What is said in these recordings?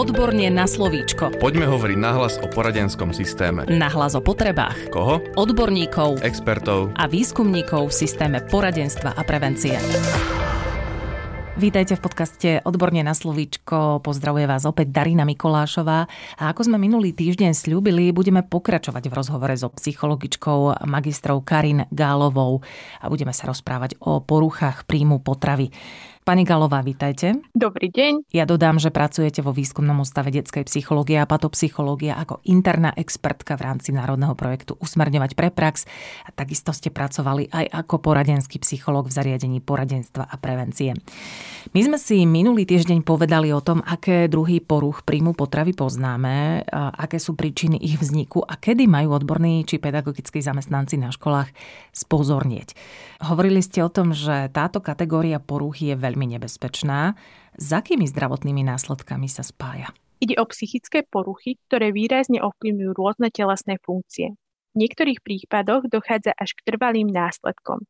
Odborne na slovíčko. Poďme hovoriť nahlas o poradenskom systéme. Nahlas o potrebách. Koho? Odborníkov. Expertov. A výskumníkov v systéme poradenstva a prevencie. Vítajte v podcaste Odborne na slovíčko. Pozdravuje vás opäť Darina Mikolášová. A ako sme minulý týždeň slúbili, budeme pokračovať v rozhovore so psychologičkou magistrou Karin Gálovou a budeme sa rozprávať o poruchách príjmu potravy. Pani Galová, vítajte. Dobrý deň. Ja dodám, že pracujete vo výskumnom ústave detskej psychológie a patopsychológie ako interná expertka v rámci národného projektu Usmerňovať pre prax a takisto ste pracovali aj ako poradenský psychológ v zariadení poradenstva a prevencie. My sme si minulý týždeň povedali o tom, aké druhy poruch príjmu potravy poznáme, aké sú príčiny ich vzniku a kedy majú odborní či pedagogickí zamestnanci na školách spozornieť. Hovorili ste o tom, že táto kategória poruchy je veľmi veľmi nebezpečná. S akými zdravotnými následkami sa spája? Ide o psychické poruchy, ktoré výrazne ovplyvňujú rôzne telesné funkcie. V niektorých prípadoch dochádza až k trvalým následkom.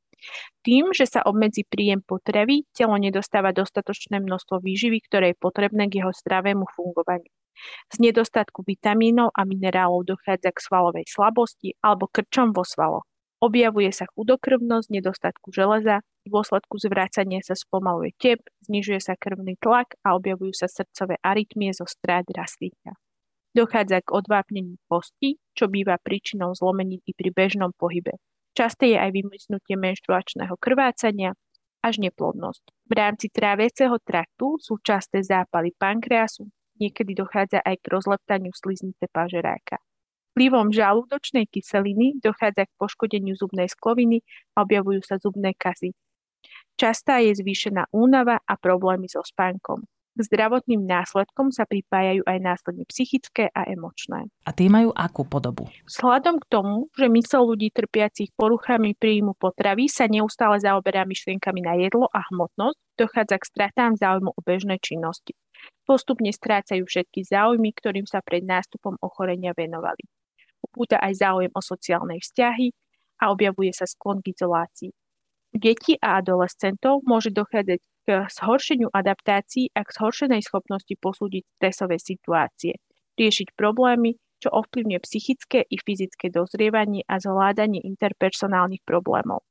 Tým, že sa obmedzí príjem potravy, telo nedostáva dostatočné množstvo výživy, ktoré je potrebné k jeho zdravému fungovaniu. Z nedostatku vitamínov a minerálov dochádza k svalovej slabosti alebo krčom vo svaloch. Objavuje sa chudokrvnosť, nedostatku železa, v dôsledku zvrácania sa spomaluje tep, znižuje sa krvný tlak a objavujú sa srdcové arytmie zo strát rastlíka. Dochádza k odvápneniu kosti, čo býva príčinou zlomeniny pri bežnom pohybe. Časté je aj vymysnutie menštruačného krvácania až neplodnosť. V rámci tráviaceho traktu sú časté zápaly pankreasu, niekedy dochádza aj k rozleptaniu sliznice pažeráka. Vplyvom žalúdočnej kyseliny dochádza k poškodeniu zubnej skloviny a objavujú sa zubné kazy. Častá je zvýšená únava a problémy so spánkom. K zdravotným následkom sa pripájajú aj následne psychické a emočné. A tie majú akú podobu? Vzhľadom k tomu, že mysel ľudí trpiacich poruchami príjmu potravy sa neustále zaoberá myšlienkami na jedlo a hmotnosť, dochádza k stratám záujmu o bežné činnosti. Postupne strácajú všetky záujmy, ktorým sa pred nástupom ochorenia venovali upúta aj záujem o sociálne vzťahy a objavuje sa sklon k izolácii. Detí a adolescentov môže dochádzať k zhoršeniu adaptácií a k zhoršenej schopnosti posúdiť stresové situácie, riešiť problémy, čo ovplyvňuje psychické i fyzické dozrievanie a zvládanie interpersonálnych problémov.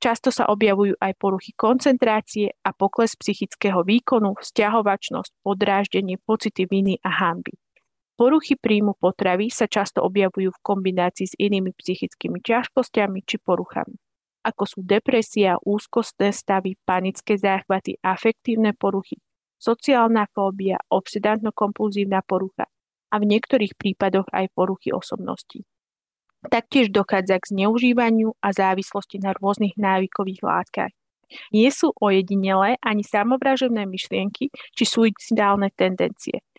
Často sa objavujú aj poruchy koncentrácie a pokles psychického výkonu, vzťahovačnosť, podráždenie, pocity viny a hamby. Poruchy príjmu potravy sa často objavujú v kombinácii s inými psychickými ťažkosťami či poruchami, ako sú depresia, úzkostné stavy, panické záchvaty, afektívne poruchy, sociálna fóbia, obsedantno-kompulzívna porucha a v niektorých prípadoch aj poruchy osobnosti. Taktiež dochádza k zneužívaniu a závislosti na rôznych návykových látkach. Nie sú ojedinelé ani samovražedné myšlienky či suicidálne tendencie –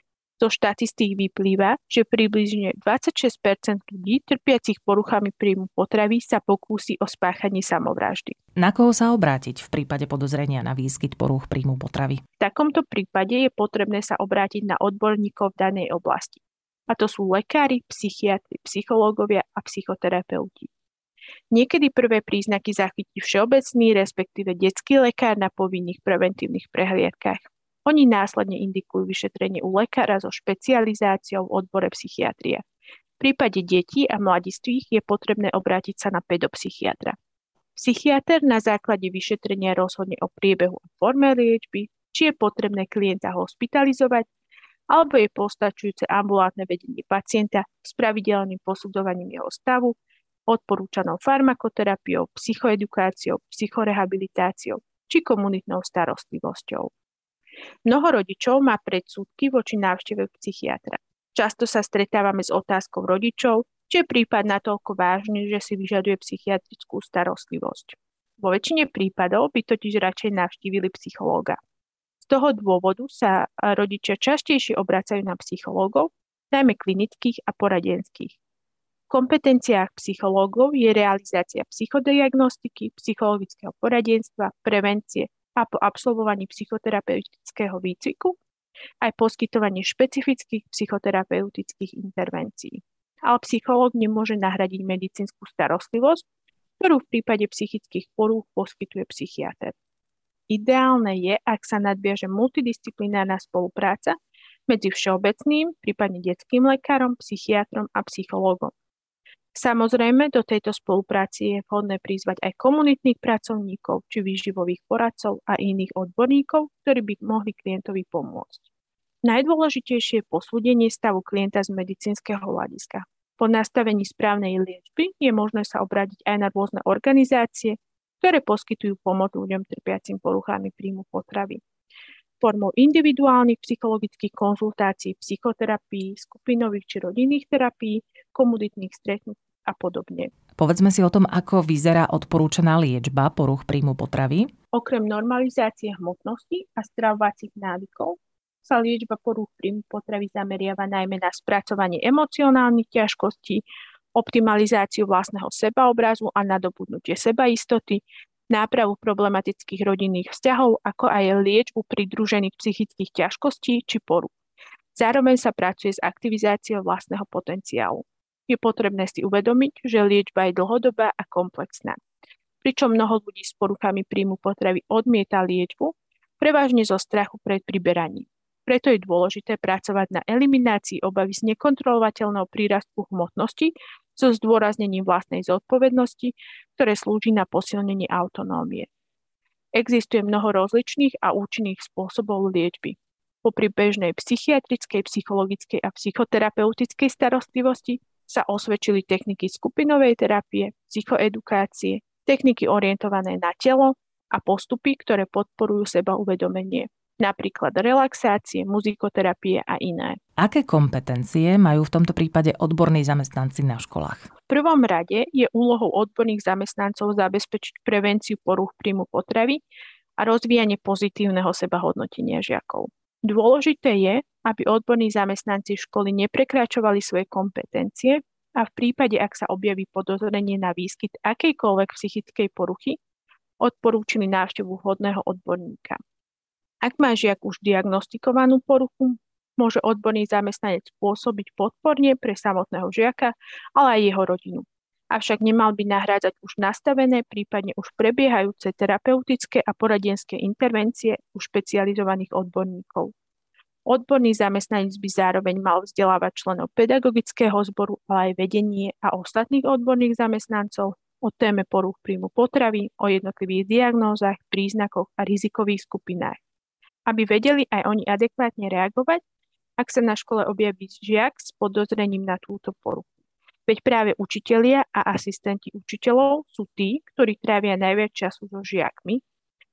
zo štatistík vyplýva, že približne 26% ľudí trpiacich poruchami príjmu potravy sa pokúsi o spáchanie samovraždy. Na koho sa obrátiť v prípade podozrenia na výskyt porúch príjmu potravy? V takomto prípade je potrebné sa obrátiť na odborníkov v danej oblasti. A to sú lekári, psychiatri, psychológovia a psychoterapeuti. Niekedy prvé príznaky zachytí všeobecný, respektíve detský lekár na povinných preventívnych prehliadkách. Oni následne indikujú vyšetrenie u lekára so špecializáciou v odbore psychiatrie. V prípade detí a mladistvých je potrebné obrátiť sa na pedopsychiatra. Psychiatr na základe vyšetrenia rozhodne o priebehu a forme liečby, či je potrebné klienta hospitalizovať, alebo je postačujúce ambulátne vedenie pacienta s pravidelným posudzovaním jeho stavu, odporúčanou farmakoterapiou, psychoedukáciou, psychorehabilitáciou či komunitnou starostlivosťou. Mnoho rodičov má predsudky voči návšteve psychiatra. Často sa stretávame s otázkou rodičov, či je prípad natoľko vážny, že si vyžaduje psychiatrickú starostlivosť. Vo väčšine prípadov by totiž radšej navštívili psychológa. Z toho dôvodu sa rodičia častejšie obracajú na psychológov, najmä klinických a poradenských. V kompetenciách psychológov je realizácia psychodiagnostiky, psychologického poradenstva, prevencie, a po absolvovaní psychoterapeutického výcviku aj poskytovanie špecifických psychoterapeutických intervencií. Ale psychológ nemôže nahradiť medicínsku starostlivosť, ktorú v prípade psychických porúch poskytuje psychiatr. Ideálne je, ak sa nadviaže multidisciplinárna spolupráca medzi všeobecným, prípadne detským lekárom, psychiatrom a psychológom. Samozrejme, do tejto spolupráci je vhodné prizvať aj komunitných pracovníkov či výživových poradcov a iných odborníkov, ktorí by mohli klientovi pomôcť. Najdôležitejšie je posúdenie stavu klienta z medicínskeho hľadiska. Po nastavení správnej liečby je možné sa obrátiť aj na rôzne organizácie, ktoré poskytujú pomoc ľuďom trpiacim poruchami príjmu potravy formou individuálnych psychologických konzultácií, psychoterapii, skupinových či rodinných terapií, komunitných stretnutí a podobne. Povedzme si o tom, ako vyzerá odporúčaná liečba poruch príjmu potravy. Okrem normalizácie hmotnosti a stravovacích návykov sa liečba poruch príjmu potravy zameriava najmä na spracovanie emocionálnych ťažkostí, optimalizáciu vlastného sebaobrazu a nadobudnutie sebaistoty, nápravu problematických rodinných vzťahov, ako aj liečbu pridružených psychických ťažkostí či poruch. Zároveň sa pracuje s aktivizáciou vlastného potenciálu. Je potrebné si uvedomiť, že liečba je dlhodobá a komplexná. Pričom mnoho ľudí s poruchami príjmu potravy odmieta liečbu, prevažne zo strachu pred priberaním. Preto je dôležité pracovať na eliminácii obavy z nekontrolovateľného prírastku hmotnosti so zdôraznením vlastnej zodpovednosti, ktoré slúži na posilnenie autonómie. Existuje mnoho rozličných a účinných spôsobov liečby. Popri bežnej psychiatrickej, psychologickej a psychoterapeutickej starostlivosti sa osvedčili techniky skupinovej terapie, psychoedukácie, techniky orientované na telo a postupy, ktoré podporujú seba uvedomenie napríklad relaxácie, muzikoterapie a iné. Aké kompetencie majú v tomto prípade odborní zamestnanci na školách? V prvom rade je úlohou odborných zamestnancov zabezpečiť prevenciu poruch príjmu potravy a rozvíjanie pozitívneho sebahodnotenia žiakov. Dôležité je, aby odborní zamestnanci školy neprekračovali svoje kompetencie a v prípade, ak sa objaví podozrenie na výskyt akejkoľvek psychickej poruchy, odporúčili návštevu vhodného odborníka. Ak má žiak už diagnostikovanú poruchu, môže odborný zamestnanec pôsobiť podporne pre samotného žiaka, ale aj jeho rodinu. Avšak nemal by nahrádzať už nastavené, prípadne už prebiehajúce terapeutické a poradenské intervencie u špecializovaných odborníkov. Odborný zamestnanec by zároveň mal vzdelávať členov pedagogického zboru, ale aj vedenie a ostatných odborných zamestnancov o téme poruch príjmu potravy, o jednotlivých diagnózach, príznakoch a rizikových skupinách aby vedeli aj oni adekvátne reagovať, ak sa na škole objaví žiak s podozrením na túto poruchu. Veď práve učitelia a asistenti učiteľov sú tí, ktorí trávia najviac času so žiakmi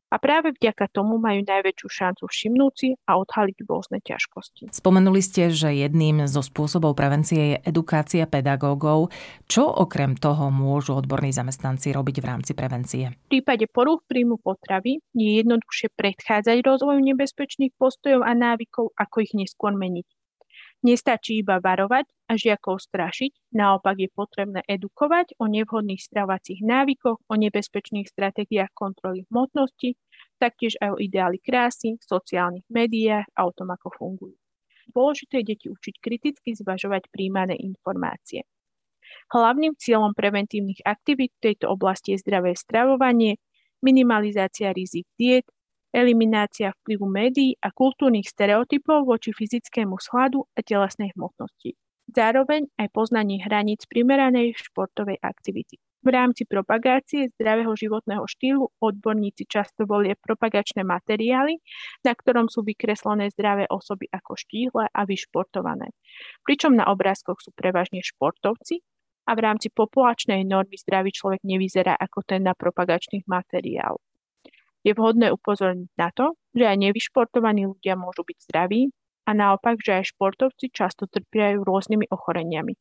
a práve vďaka tomu majú najväčšiu šancu všimnúť si a odhaliť rôzne ťažkosti. Spomenuli ste, že jedným zo spôsobov prevencie je edukácia pedagógov. Čo okrem toho môžu odborní zamestnanci robiť v rámci prevencie? V prípade porúch príjmu potravy je jednoduchšie predchádzať rozvoju nebezpečných postojov a návykov, ako ich neskôr meniť. Nestačí iba varovať a žiakov strašiť, naopak je potrebné edukovať o nevhodných stravacích návykoch, o nebezpečných stratégiách kontroly hmotnosti, taktiež aj o ideáli krásy, sociálnych médiách a o tom, ako fungujú. Dôležité je deti učiť kriticky zvažovať príjmané informácie. Hlavným cieľom preventívnych aktivít v tejto oblasti je zdravé stravovanie, minimalizácia rizik diet, eliminácia vplyvu médií a kultúrnych stereotypov voči fyzickému schladu a telesnej hmotnosti. Zároveň aj poznanie hraníc primeranej športovej aktivity. V rámci propagácie zdravého životného štýlu odborníci často volia propagačné materiály, na ktorom sú vykreslené zdravé osoby ako štíhle a vyšportované. Pričom na obrázkoch sú prevažne športovci a v rámci populačnej normy zdravý človek nevyzerá ako ten na propagačných materiáloch. Je vhodné upozorniť na to, že aj nevyšportovaní ľudia môžu byť zdraví a naopak, že aj športovci často trpiajú rôznymi ochoreniami.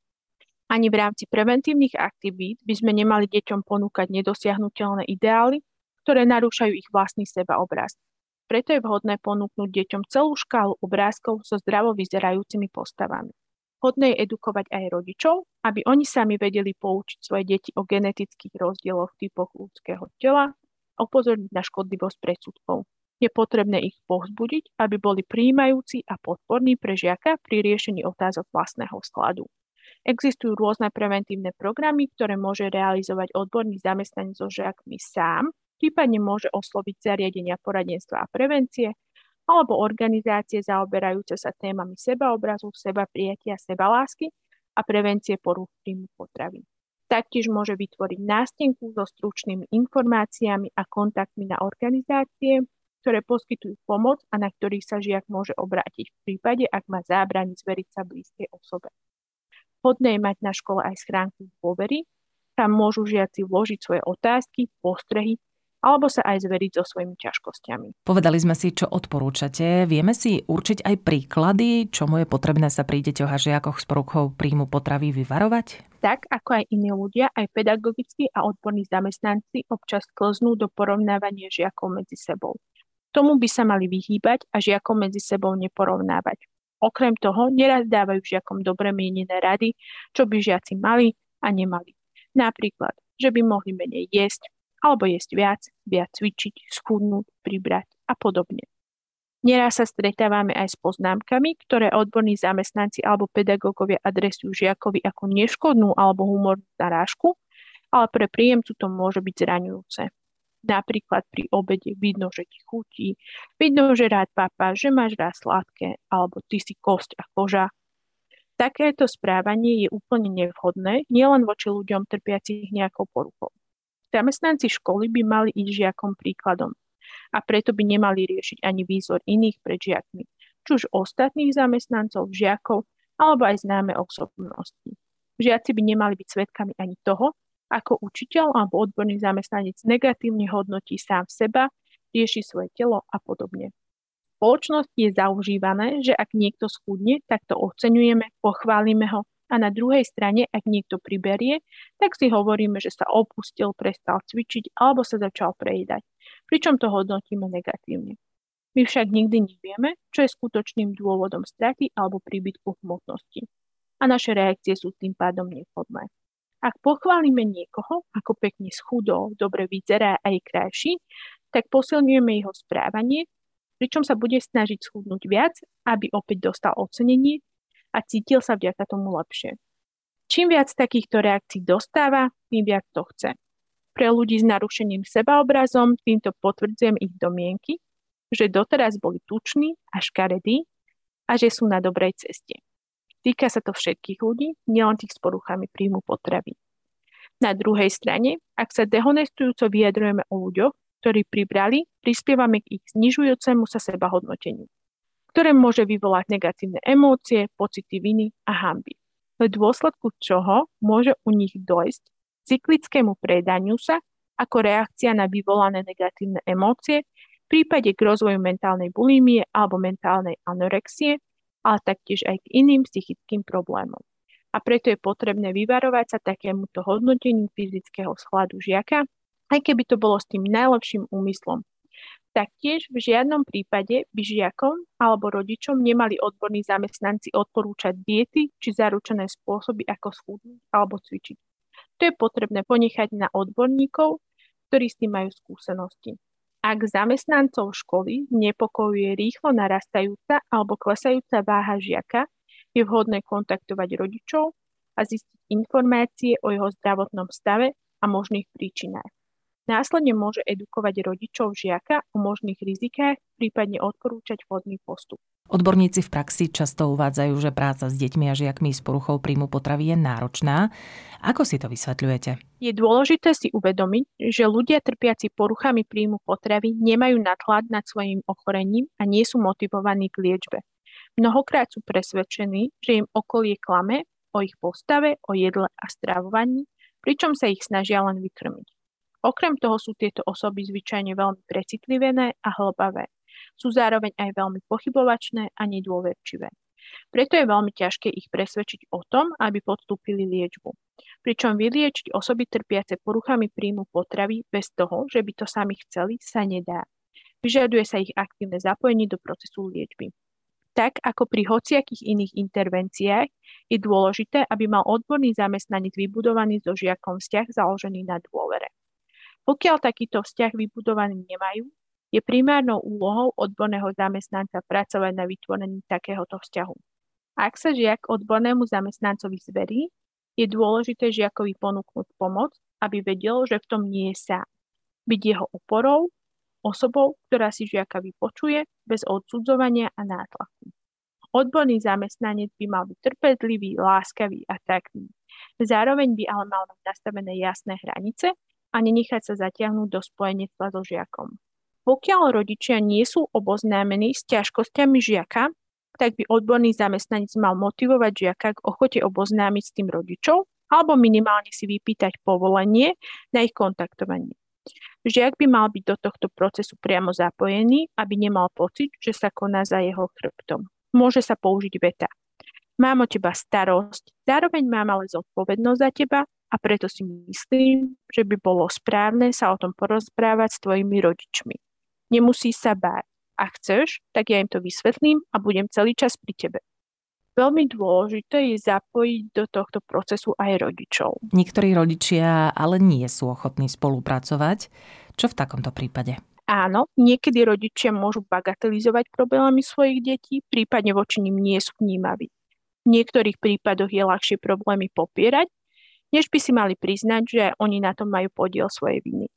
Ani v rámci preventívnych aktivít by sme nemali deťom ponúkať nedosiahnutelné ideály, ktoré narúšajú ich vlastný sebaobraz. Preto je vhodné ponúknuť deťom celú škálu obrázkov so zdravo vyzerajúcimi postavami. Vhodné je edukovať aj rodičov, aby oni sami vedeli poučiť svoje deti o genetických rozdieloch v typoch ľudského tela, upozorniť na škodlivosť predsudkov. Je potrebné ich povzbudiť, aby boli príjmajúci a podporní pre žiaka pri riešení otázok vlastného skladu. Existujú rôzne preventívne programy, ktoré môže realizovať odborný zamestnanec so žiakmi sám, prípadne môže osloviť zariadenia poradenstva a prevencie, alebo organizácie zaoberajúce sa témami sebaobrazu, seba prijatia, sebalásky a prevencie poruch príjmu potravy. Taktiež môže vytvoriť nástenku so stručnými informáciami a kontaktmi na organizácie, ktoré poskytujú pomoc a na ktorých sa žiak môže obrátiť v prípade, ak má zábraniť zveriť sa blízkej osobe. Hodné je mať na škole aj schránku dôvery, tam môžu žiaci vložiť svoje otázky, postrehy alebo sa aj zveriť so svojimi ťažkosťami. Povedali sme si, čo odporúčate. Vieme si určiť aj príklady, čomu je potrebné sa pri deťoch a žiakoch s poruchou príjmu potravy vyvarovať? Tak ako aj iní ľudia, aj pedagogickí a odborní zamestnanci občas klznú do porovnávania žiakov medzi sebou. Tomu by sa mali vyhýbať a žiakov medzi sebou neporovnávať. Okrem toho, neraz dávajú žiakom dobre mienené rady, čo by žiaci mali a nemali. Napríklad, že by mohli menej jesť, alebo jesť viac, viac cvičiť, schudnúť, pribrať a podobne. Nieraz sa stretávame aj s poznámkami, ktoré odborní zamestnanci alebo pedagógovia adresujú žiakovi ako neškodnú alebo humornú narážku, ale pre príjemcu to môže byť zraňujúce. Napríklad pri obede vidno, že ti chutí, vidno, že rád papa, že máš rád sladké, alebo ty si kosť a koža. Takéto správanie je úplne nevhodné nielen voči ľuďom trpiacich nejakou poruchou. Zamestnanci školy by mali ísť žiakom príkladom a preto by nemali riešiť ani výzor iných pred žiakmi, či už ostatných zamestnancov, žiakov alebo aj známe osobnosti. Žiaci by nemali byť svetkami ani toho, ako učiteľ alebo odborný zamestnanec negatívne hodnotí sám seba, rieši svoje telo a podobne. V spoločnosti je zaužívané, že ak niekto schudne, tak to oceňujeme, pochválime ho a na druhej strane, ak niekto priberie, tak si hovoríme, že sa opustil, prestal cvičiť alebo sa začal prejedať, pričom to hodnotíme negatívne. My však nikdy nevieme, čo je skutočným dôvodom straty alebo príbytku hmotnosti. A naše reakcie sú tým pádom nevhodné. Ak pochválime niekoho, ako pekne schudol, dobre vyzerá a je krajší, tak posilňujeme jeho správanie, pričom sa bude snažiť schudnúť viac, aby opäť dostal ocenenie a cítil sa vďaka tomu lepšie. Čím viac takýchto reakcií dostáva, tým viac to chce. Pre ľudí s narušeným sebaobrazom týmto potvrdzujem ich domienky, že doteraz boli tuční a škaredí a že sú na dobrej ceste. Týka sa to všetkých ľudí, nielen tých s poruchami príjmu potravy. Na druhej strane, ak sa dehonestujúco vyjadrujeme o ľuďoch, ktorí pribrali, prispievame k ich znižujúcemu sa sebahodnoteniu ktoré môže vyvolať negatívne emócie, pocity viny a hamby. V dôsledku čoho môže u nich dojsť cyklickému predaniu sa ako reakcia na vyvolané negatívne emócie, v prípade k rozvoju mentálnej bulímie alebo mentálnej anorexie, ale taktiež aj k iným psychickým problémom. A preto je potrebné vyvarovať sa takémuto hodnoteniu fyzického skladu žiaka, aj keby to bolo s tým najlepším úmyslom, Taktiež v žiadnom prípade by žiakom alebo rodičom nemali odborní zamestnanci odporúčať diety či zaručené spôsoby, ako schudnúť alebo cvičiť. To je potrebné ponechať na odborníkov, ktorí s tým majú skúsenosti. Ak zamestnancov školy znepokojuje rýchlo narastajúca alebo klesajúca váha žiaka, je vhodné kontaktovať rodičov a zistiť informácie o jeho zdravotnom stave a možných príčinách. Následne môže edukovať rodičov žiaka o možných rizikách, prípadne odporúčať vhodný postup. Odborníci v praxi často uvádzajú, že práca s deťmi a žiakmi s poruchou príjmu potravy je náročná. Ako si to vysvetľujete? Je dôležité si uvedomiť, že ľudia trpiaci poruchami príjmu potravy nemajú nadhľad nad svojim ochorením a nie sú motivovaní k liečbe. Mnohokrát sú presvedčení, že im okolie klame o ich postave, o jedle a stravovaní, pričom sa ich snažia len vykrmiť. Okrem toho sú tieto osoby zvyčajne veľmi precitlivené a hlbavé. Sú zároveň aj veľmi pochybovačné a nedôverčivé. Preto je veľmi ťažké ich presvedčiť o tom, aby podstúpili liečbu. Pričom vyliečiť osoby trpiace poruchami príjmu potravy bez toho, že by to sami chceli, sa nedá. Vyžaduje sa ich aktívne zapojenie do procesu liečby. Tak ako pri hociakých iných intervenciách je dôležité, aby mal odborný zamestnanec vybudovaný so žiakom vzťah založený na dôvere. Pokiaľ takýto vzťah vybudovaný nemajú, je primárnou úlohou odborného zamestnanca pracovať na vytvorení takéhoto vzťahu. Ak sa žiak odbornému zamestnancovi zverí, je dôležité žiakovi ponúknuť pomoc, aby vedel, že v tom nie je sám. Byť jeho oporou, osobou, ktorá si žiaka vypočuje bez odsudzovania a nátlaku. Odborný zamestnanec by mal byť trpezlivý, láskavý a taktný. Zároveň by ale mal mať nastavené jasné hranice a nenechať sa zatiahnuť do spojenectva so žiakom. Pokiaľ rodičia nie sú oboznámení s ťažkosťami žiaka, tak by odborný zamestnanec mal motivovať žiaka k ochote oboznámiť s tým rodičov alebo minimálne si vypýtať povolenie na ich kontaktovanie. Žiak by mal byť do tohto procesu priamo zapojený, aby nemal pocit, že sa koná za jeho chrbtom. Môže sa použiť veta. Mám o teba starosť, zároveň mám ale zodpovednosť za teba a preto si myslím, že by bolo správne sa o tom porozprávať s tvojimi rodičmi. Nemusí sa báť. A chceš, tak ja im to vysvetlím a budem celý čas pri tebe. Veľmi dôležité je zapojiť do tohto procesu aj rodičov. Niektorí rodičia ale nie sú ochotní spolupracovať. Čo v takomto prípade? Áno, niekedy rodičia môžu bagatelizovať problémy svojich detí, prípadne voči nim nie sú vnímaví. V niektorých prípadoch je ľahšie problémy popierať, než by si mali priznať, že oni na tom majú podiel svojej viny.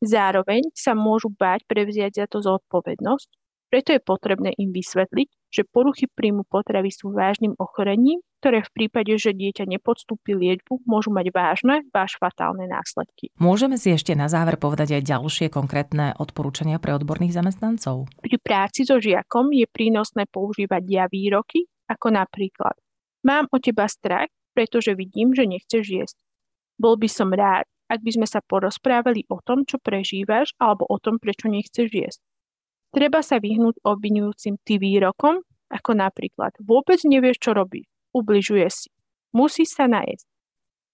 Zároveň sa môžu báť prevziať za to zodpovednosť, preto je potrebné im vysvetliť, že poruchy príjmu potravy sú vážnym ochorením, ktoré v prípade, že dieťa nepodstúpi liečbu, môžu mať vážne, váž fatálne následky. Môžeme si ešte na záver povedať aj ďalšie konkrétne odporúčania pre odborných zamestnancov? Pri práci so žiakom je prínosné používať ja výroky, ako napríklad Mám o teba strach, pretože vidím, že nechceš jesť. Bol by som rád, ak by sme sa porozprávali o tom, čo prežívaš, alebo o tom, prečo nechceš jesť. Treba sa vyhnúť obvinujúcim ty výrokom, ako napríklad vôbec nevieš, čo robí, ubližuje si, musí sa najesť.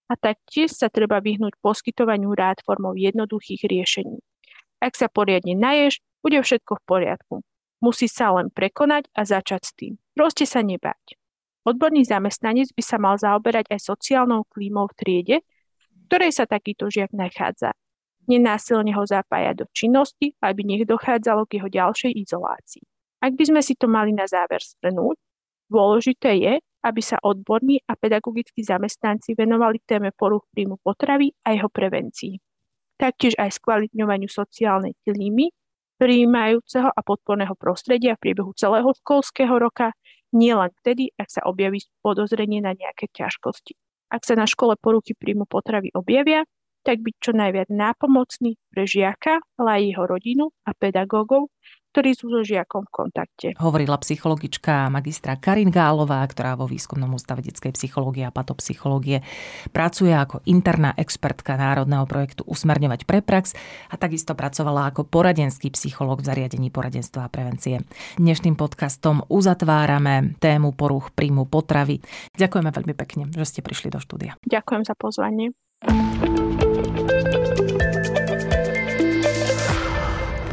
A taktiež sa treba vyhnúť poskytovaniu rád formou jednoduchých riešení. Ak sa poriadne naješ, bude všetko v poriadku. Musí sa len prekonať a začať s tým. Proste sa nebáť. Odborný zamestnanec by sa mal zaoberať aj sociálnou klímou v triede, v ktorej sa takýto žiak nachádza nenásilne ho zapájať do činnosti, aby nech dochádzalo k jeho ďalšej izolácii. Ak by sme si to mali na záver shrnúť, dôležité je, aby sa odborní a pedagogickí zamestnanci venovali téme poruch príjmu potravy a jeho prevencii. Taktiež aj skvalitňovaniu sociálnej klímy, prijímajúceho a podporného prostredia v priebehu celého školského roka, nielen vtedy, ak sa objaví podozrenie na nejaké ťažkosti. Ak sa na škole poruchy príjmu potravy objavia, tak byť čo najviac nápomocný pre žiaka, ale aj jeho rodinu a pedagógov, ktorí sú so žiakom v kontakte. Hovorila psychologička magistra Karin Gálová, ktorá vo výskumnom ústave detskej psychológie a patopsychológie pracuje ako interná expertka národného projektu Usmerňovať pre prax a takisto pracovala ako poradenský psychológ v zariadení poradenstva a prevencie. Dnešným podcastom uzatvárame tému poruch príjmu potravy. Ďakujeme veľmi pekne, že ste prišli do štúdia. Ďakujem za pozvanie.